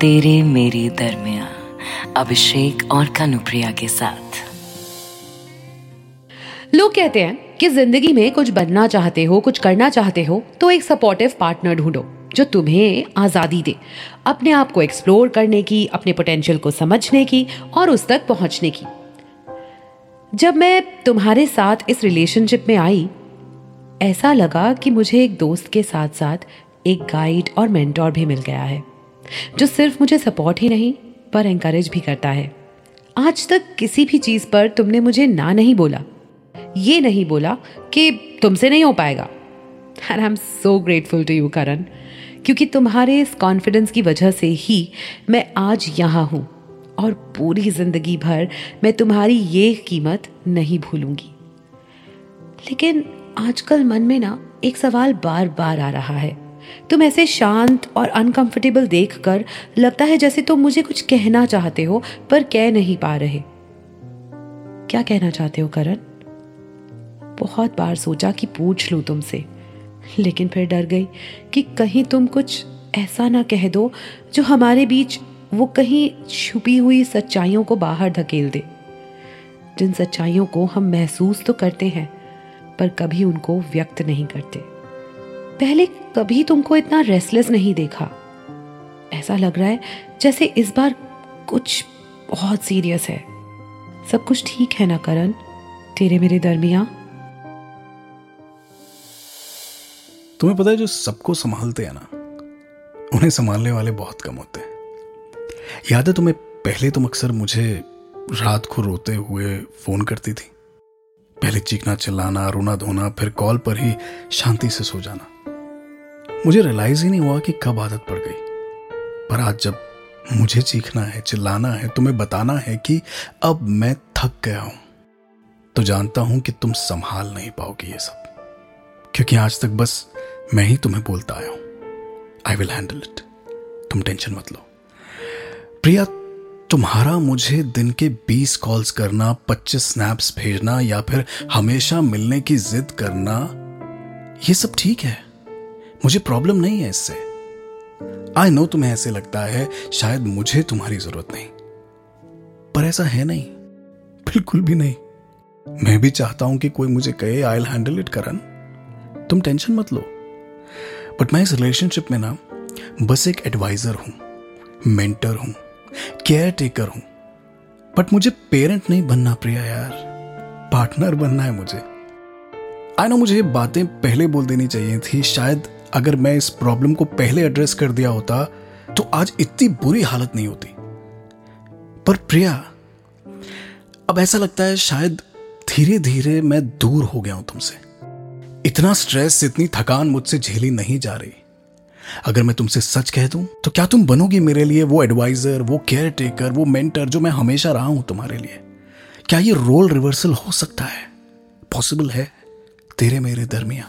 तेरे मेरे दरमिया अभिषेक और कनुप्रिया के साथ। लोग कहते हैं कि ज़िंदगी में कुछ बनना चाहते हो, कुछ करना चाहते हो तो एक सपोर्टिव पार्टनर ढूंढो, जो तुम्हें आज़ादी दे। अपने आप को एक्सप्लोर करने की, अपने पोटेंशियल को समझने की और उस तक पहुँचने की। जब मैं तुम्हारे साथ इस रिलेशनशिप में आई, ऐसा लगा कि मुझे एक दोस्त के साथ साथ एक गाइड और मेंटोर भी मिल गया है। जो सिर्फ़ मुझे सपोर्ट ही नहीं, पर एंकरेज भी करता है। आज तक किसी भी चीज़ पर तुमने मुझे ना नहीं बोला। ये नहीं बोला कि तुमसे नहीं हो पाएगा। I am so grateful to you Karan क्योंकि तुम्हारे इस कॉन्फिडेंस की वजह से ही मैं आज यहाँ हूँ और पूरी ज़िंदगी भर मैं तुम्हारी ये कीमत नहीं भूलूँगी। लेकिन आजकल मन में ना एक सवाल बार बार आ रहा है। तुम ऐसे शांत और अनकंफर्टेबल देखकर लगता है जैसे तुम मुझे कुछ कहना चाहते हो, पर कह नहीं पा रहे। क्या कहना चाहते हो, करण? बहुत बार सोचा कि पूछ लूँ तुमसे, लेकिन फिर डर गई कि कहीं तुम कुछ ऐसा ना कह दो जो हमारे बीच वो कहीं छुपी हुई सच्चाइयों को बाहर धकेल दे। जिन सच्चाइयों को हम महसूस तो करते हैं, पर कभी उनको व्यक्त नहीं करते। पहले कभी तुमको इतना रेस्टलेस नहीं देखा? ऐसा लग रहा है जैसे इस बार कुछ बहुत सीरियस है। सब कुछ ठीक है ना, करण? तेरे मेरे दरमिया तुम्हें पता है जो सबको संभालते हैं ना, उन्हें संभालने वाले बहुत कम होते हैं। याद है तुम्हें पहले तुम अक्सर मुझे रात को रोते हुए फ़ोन करती थी? पहले चीखना चिल्लाना, रोना धोना, फिर कॉल पर ही शांति से सो जाना। मुझे रियलाइज़ ही नहीं हुआ कि कब आदत पड़ गई। पर आज जब मुझे चीखना है, चिल्लाना है, तुम्हें बताना है कि अब मैं थक गया हूँ तो जानता हूँ कि तुम संभाल नहीं पाओगे ये सब। क्योंकि आज तक बस मैं ही तुम्हें बोलता आया हूँ। आई विल हैंडल इट तुम टेंशन मत लो। प्रिया, तुम्हारा मुझे दिन के 20 कॉल्स करना 25 स्नैप्स भेजना, या फिर हमेशा मिलने की जिद करना, ये सब ठीक है? मुझे प्रॉब्लम नहीं है इससे। आई नो तुम्हें ऐसे लगता है, शायद मुझे तुम्हारी ज़रूरत नहीं। पर ऐसा है नहीं। बिल्कुल भी नहीं। मैं भी चाहता हूँ कि कोई मुझे कहे आई हैंडल इट करन तुम टेंशन मत लो। बट मैं इस रिलेशनशिप में ना, बस एक एडवाइजर हूँ मेंटर हूँ केयर टेकर हूँ। बट मुझे पेरेंट नहीं बनना, प्रिया यार। पार्टनर बनना है मुझे। आई नो मुझे ये बातें पहले बोल देनी चाहिए थी, शायद अगर मैं इस प्रॉब्लम को पहले एड्रेस कर दिया होता तो आज इतनी बुरी हालत नहीं होती। पर प्रिया, अब ऐसा लगता है शायद धीरे धीरे मैं दूर हो गया हूँ तुमसे। इतना स्ट्रेस इतनी थकान मुझसे झेली नहीं जा रही। अगर मैं तुमसे सच कह दूँ तो क्या तुम बनोगी मेरे लिए वो एडवाइजर वो केयर टेकर वो मेंटर जो मैं हमेशा रहा हूँ तुम्हारे लिए? क्या ये रोल रिवर्सल हो सकता है? पॉसिबल है तेरे मेरे दरमिया